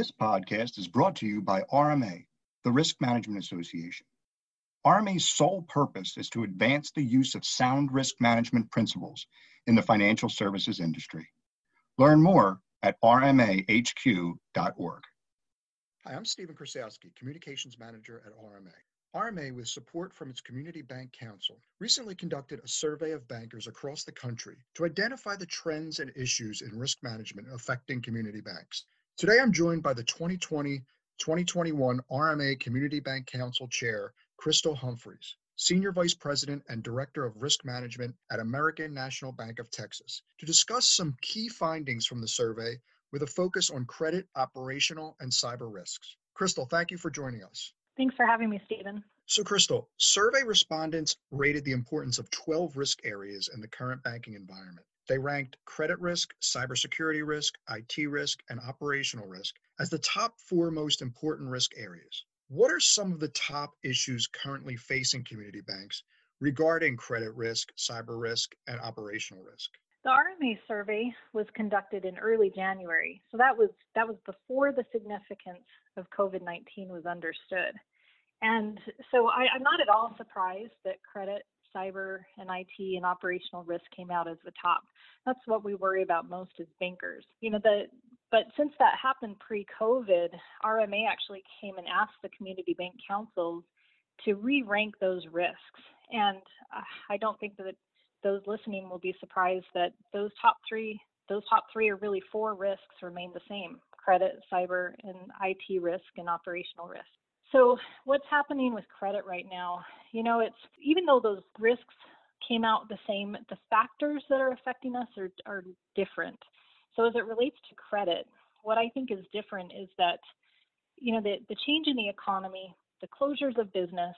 This podcast is brought to you by RMA, the Risk Management Association. RMA's sole purpose is to advance the use of sound risk management principles in the financial services industry. Learn more at rmahq.org. Hi, I'm Stephen Krasowski, Communications Manager at RMA. RMA, with support from its Community Bank Council, recently conducted a survey of bankers across the country to identify the trends and issues in risk management affecting community banks. Today, I'm joined by the 2020 2021 RMA Community Bank Council Chair, Crystal Humphreys, Senior Vice President and Director of Risk Management at American National Bank of Texas, to discuss some key findings from the survey with a focus on credit, operational, and cyber risks. Crystal, thank you for joining us. Thanks for having me, Stephen. So, Crystal, survey respondents rated the importance of 12 risk areas in the current banking environment. They ranked credit risk, cybersecurity risk, IT risk, and operational risk as the top four most important risk areas. What are some of the top issues currently facing community banks regarding credit risk, cyber risk, and operational risk? The RMA survey was conducted in early January, so that was that was before the significance of COVID-19 was understood. And so I, am not at all surprised that credit cyber and IT and operational risk came out as the top. That's what we worry about most as bankers. You know, the but since that happened pre-COVID, RMA actually came and asked the community bank councils to re-rank those risks. And uh, I don't think that those listening will be surprised that those top three, those top three or really four risks remain the same: credit, cyber, and IT risk and operational risk. So, what's happening with credit right now? You know, it's even though those risks came out the same, the factors that are affecting us are, are different. So, as it relates to credit, what I think is different is that, you know, the, the change in the economy, the closures of business,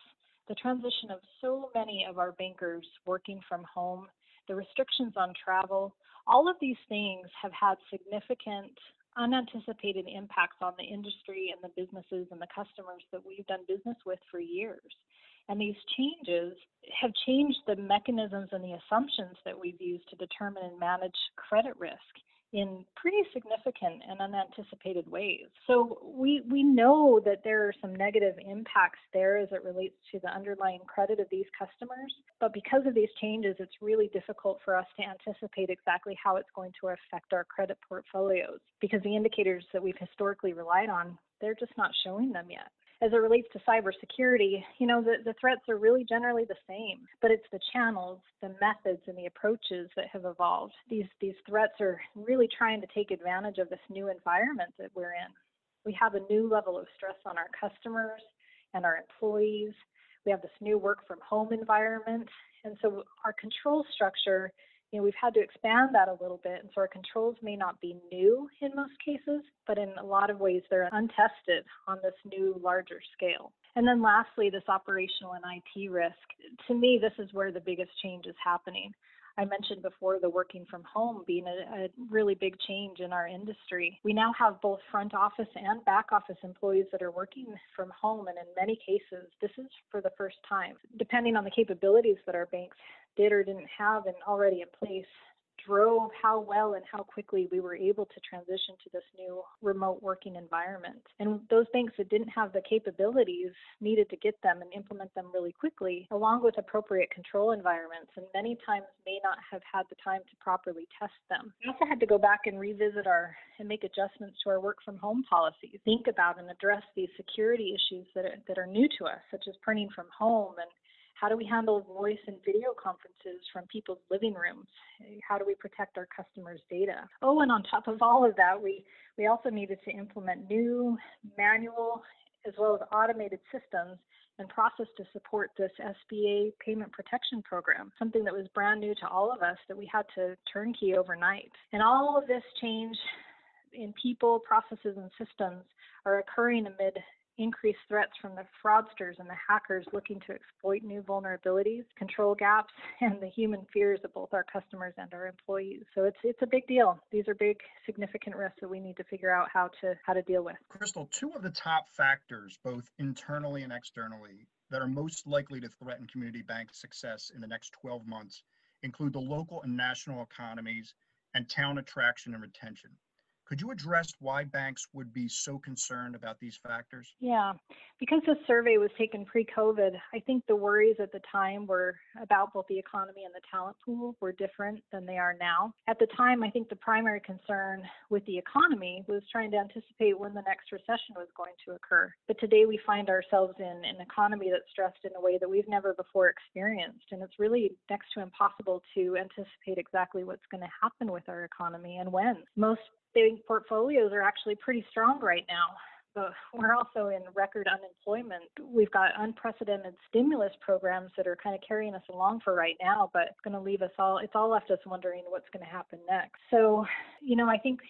the transition of so many of our bankers working from home, the restrictions on travel, all of these things have had significant unanticipated impacts on the industry and the businesses and the customers that we've done business with for years. And these changes have changed the mechanisms and the assumptions that we've used to determine and manage credit risk in pretty significant and unanticipated ways. So we we know that there are some negative impacts there as it relates to the underlying credit of these customers, but because of these changes it's really difficult for us to anticipate exactly how it's going to affect our credit portfolios because the indicators that we've historically relied on they're just not showing them yet as it relates to cybersecurity, you know, the, the threats are really generally the same, but it's the channels, the methods, and the approaches that have evolved. These, these threats are really trying to take advantage of this new environment that we're in. We have a new level of stress on our customers and our employees. We have this new work from home environment. And so our control structure you know, we've had to expand that a little bit. And so our controls may not be new in most cases, but in a lot of ways they're untested on this new larger scale. And then lastly, this operational and IT risk. To me, this is where the biggest change is happening. I mentioned before the working from home being a, a, really big change in our industry. We now have both front office and back office employees that are working from home, and in many cases, this is for the first time. Depending on the capabilities that our banks did or didn't have and already in place drove how well and how quickly we were able to transition to this new remote working environment. And those banks that didn't have the capabilities needed to get them and implement them really quickly, along with appropriate control environments, and many times may not have had the time to properly test them. We also had to go back and revisit our and make adjustments to our work from home policies, think about and address these security issues that are, that are new to us, such as printing from home and how do we handle voice and video conferences from people's living rooms? How do we protect our customers' data? Oh, and on top of all of that, we, we also needed to implement new manual as well as automated systems and process to support this SBA payment protection program, something that was brand new to all of us that we had to turnkey overnight. And all of this change in people, processes, and systems are occurring amid increased threats from the fraudsters and the hackers looking to exploit new vulnerabilities, control gaps, and the human fears of both our customers and our employees. So it's it's a big deal. These are big, significant risks that we need to figure out how to how to deal with. Crystal, two of the top factors, both internally and externally, that are most likely to threaten community bank success in the next 12 months include the local and national economies and town attraction and retention. Could you address why banks would be so concerned about these factors? Yeah, because the survey was taken pre COVID, I think the worries at the time were about both the economy and the talent pool were different than they are now. At the time, I think the primary concern with the economy was trying to anticipate when the next recession was going to occur. But today we find ourselves in an economy that's stressed in a way that we've never before experienced. And it's really next to impossible to anticipate exactly what's going to happen with our economy and when. Most bank portfolios are actually pretty strong right now. But we're also in record unemployment. We've got unprecedented stimulus programs that are kind of carrying us along for right now, but it's going to leave us all, it's all left us wondering what's going to happen next. So, you know, I think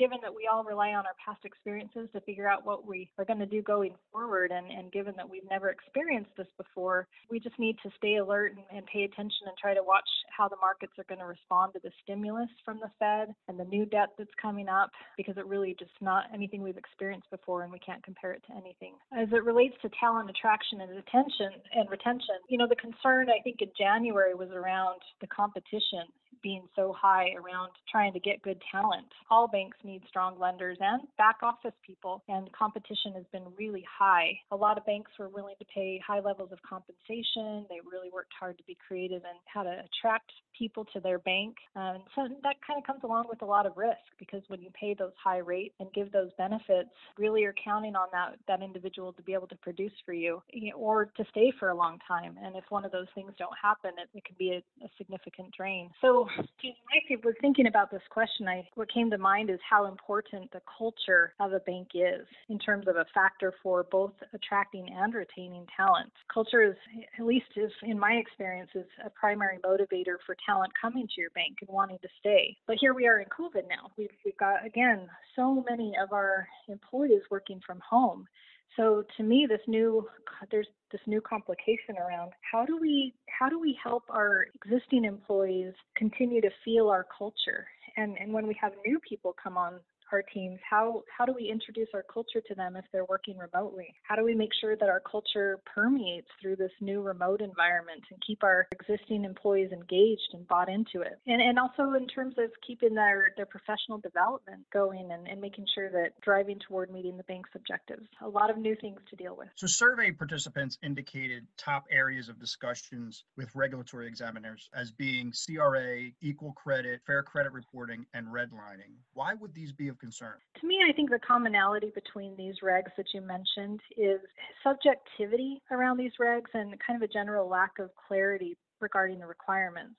given that we all rely on our past experiences to figure out what we are going to do going forward, and, and given that we've never experienced this before, we just need to stay alert and, and pay attention and try to watch how the markets are going to respond to the stimulus from the Fed and the new debt that's coming up, because it really just not anything we've experienced before, and we can't compare it to anything. As it relates to talent attraction and retention and retention, you know, the concern I think in January was around the competition being so high around trying to get good talent. All banks need strong lenders and back office people, and competition has been really high. A lot of banks were willing to pay high levels of compensation. They really worked hard to be creative and how to attract people to their bank. Um, so that kind of comes along with a lot of risk because when you pay those high rates and give those benefits, really you're counting on that that individual to be able to produce for you or to stay for a long time. And if one of those things don't happen, it, it can be a, a significant drain. So I was thinking about this question. I what came to mind is how important the culture of a bank is in terms of a factor for both attracting and retaining talent. Culture is, at least is in my experience, is a primary motivator for talent coming to your bank and wanting to stay. But here we are in COVID now. We've, we've got again so many of our employees working from home. So to me, this new there's this new complication around how do we how do we help our existing employees continue to feel our culture? And and when we have new people come on our teams how how do we introduce our culture to them if they're working remotely? How do we make sure that our culture permeates through this new remote environment and keep our existing employees engaged and bought into it? And and also in terms of keeping their their professional development going and, and making sure that driving toward meeting the bank's objectives. A lot of new things to deal with. So survey participants indicated top areas of discussions with regulatory examiners as being cra equal credit fair credit reporting and redlining. Why would these be of concern? To me, I think the commonality between these regs that you mentioned is subjectivity around these regs and kind of a general lack of clarity regarding the requirements.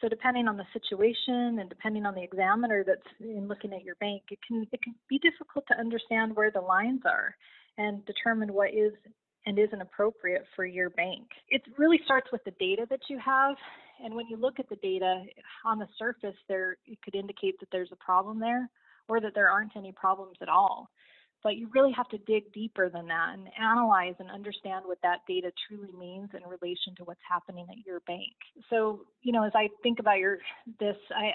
So depending on the situation and depending on the examiner that's in looking at your bank, it can it can be difficult to understand where the lines are and determine what is and isn't appropriate for your bank. It really starts with the data that you have. And when you look at the data on the surface, there it could indicate that there's a problem there or that there aren't any problems at all. But you really have to dig deeper than that and analyze and understand what that data truly means in relation to what's happening at your bank. So, you know, as I think about your this, I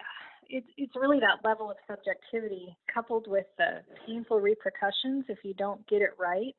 it's it's really that level of subjectivity coupled with the painful repercussions if you don't get it right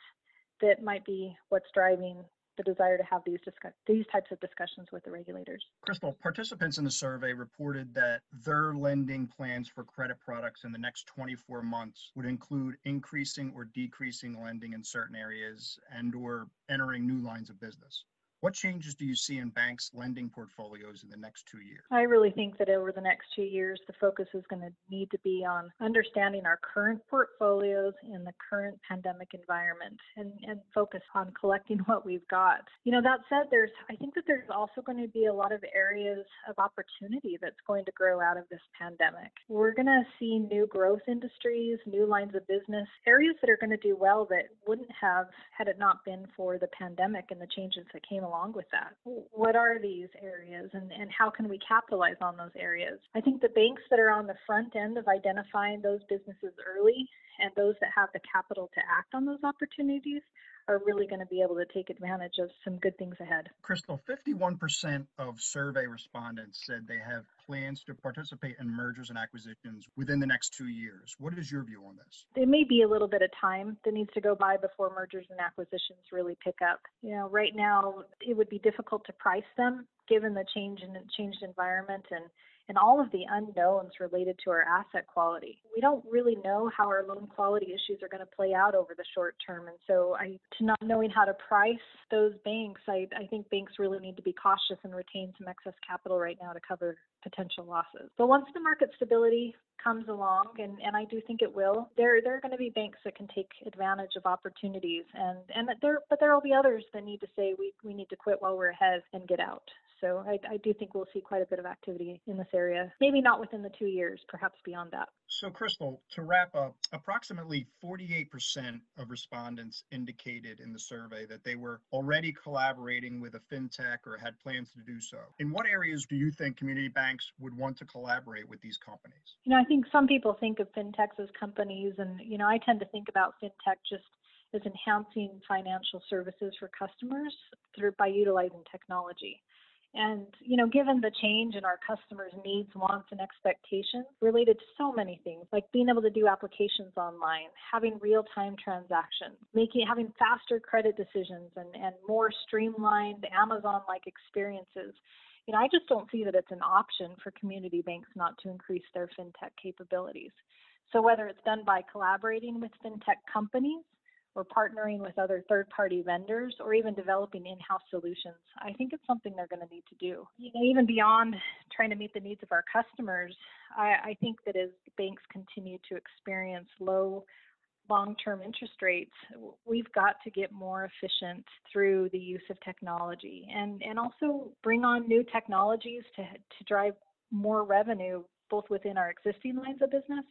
that might be what's driving the desire to have these discuss- these types of discussions with the regulators. Crystal, participants in the survey reported that their lending plans for credit products in the next 24 months would include increasing or decreasing lending in certain areas and or entering new lines of business. What changes do you see in banks' lending portfolios in the next two years? I really think that over the next two years, the focus is going to need to be on understanding our current portfolios in the current pandemic environment and, and focus on collecting what we've got. You know, that said, there's I think that there's also going to be a lot of areas of opportunity that's going to grow out of this pandemic. We're going to see new growth industries, new lines of business, areas that are going to do well that wouldn't have had it not been for the pandemic and the changes that came along with that. What are these areas and, and how can we capitalize on those areas? I think the banks that are on the front end of identifying those businesses early and those that have the capital to act on those opportunities are really going to be able to take advantage of some good things ahead. Crystal, 51% of survey respondents said they have plans to participate in mergers and acquisitions within the next two years. What is your view on this? There may be a little bit of time that needs to go by before mergers and acquisitions really pick up. You know, right now it would be difficult to price them given the change in changed environment and and all of the unknowns related to our asset quality. We don't really know how our loan quality issues are going to play out over the short term. And so I to not knowing how to price those banks, I, I think banks really need to be cautious and retain some excess capital right now to cover potential losses. But once the market stability comes along, and, and I do think it will, there there are going to be banks that can take advantage of opportunities, and and there but there will be others that need to say we we need to quit while we're ahead and get out. So I, I do think we'll see quite a bit of activity in this area. Maybe not within the two years, perhaps beyond that. So, Crystal, to wrap up, approximately 48% of respondents indicated in the survey that they were already collaborating with a fintech or had plans to do so. In what areas do you think community banks would want to collaborate with these companies? You know, I think some people think of fintechs as companies, and, you know, I tend to think about fintech just as enhancing financial services for customers through by utilizing technology. And, you know, given the change in our customers' needs, wants, and expectations related to so many things, like being able to do applications online, having real-time transactions, making having faster credit decisions and, and more streamlined Amazon-like experiences. You know, I just don't see that it's an option for community banks not to increase their fintech capabilities. So whether it's done by collaborating with fintech companies or partnering with other third party vendors or even developing in house solutions. I think it's something they're going to need to do. You know, even beyond trying to meet the needs of our customers, I, I think that as banks continue to experience low long term interest rates, we've got to get more efficient through the use of technology and, and also bring on new technologies to, to drive more revenue both within our existing lines of business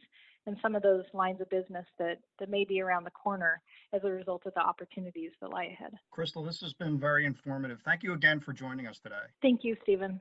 and some of those lines of business that, that may be around the corner as a result of the opportunities that lie ahead. Crystal, this has been very informative. Thank you again for joining us today. Thank you, Stephen.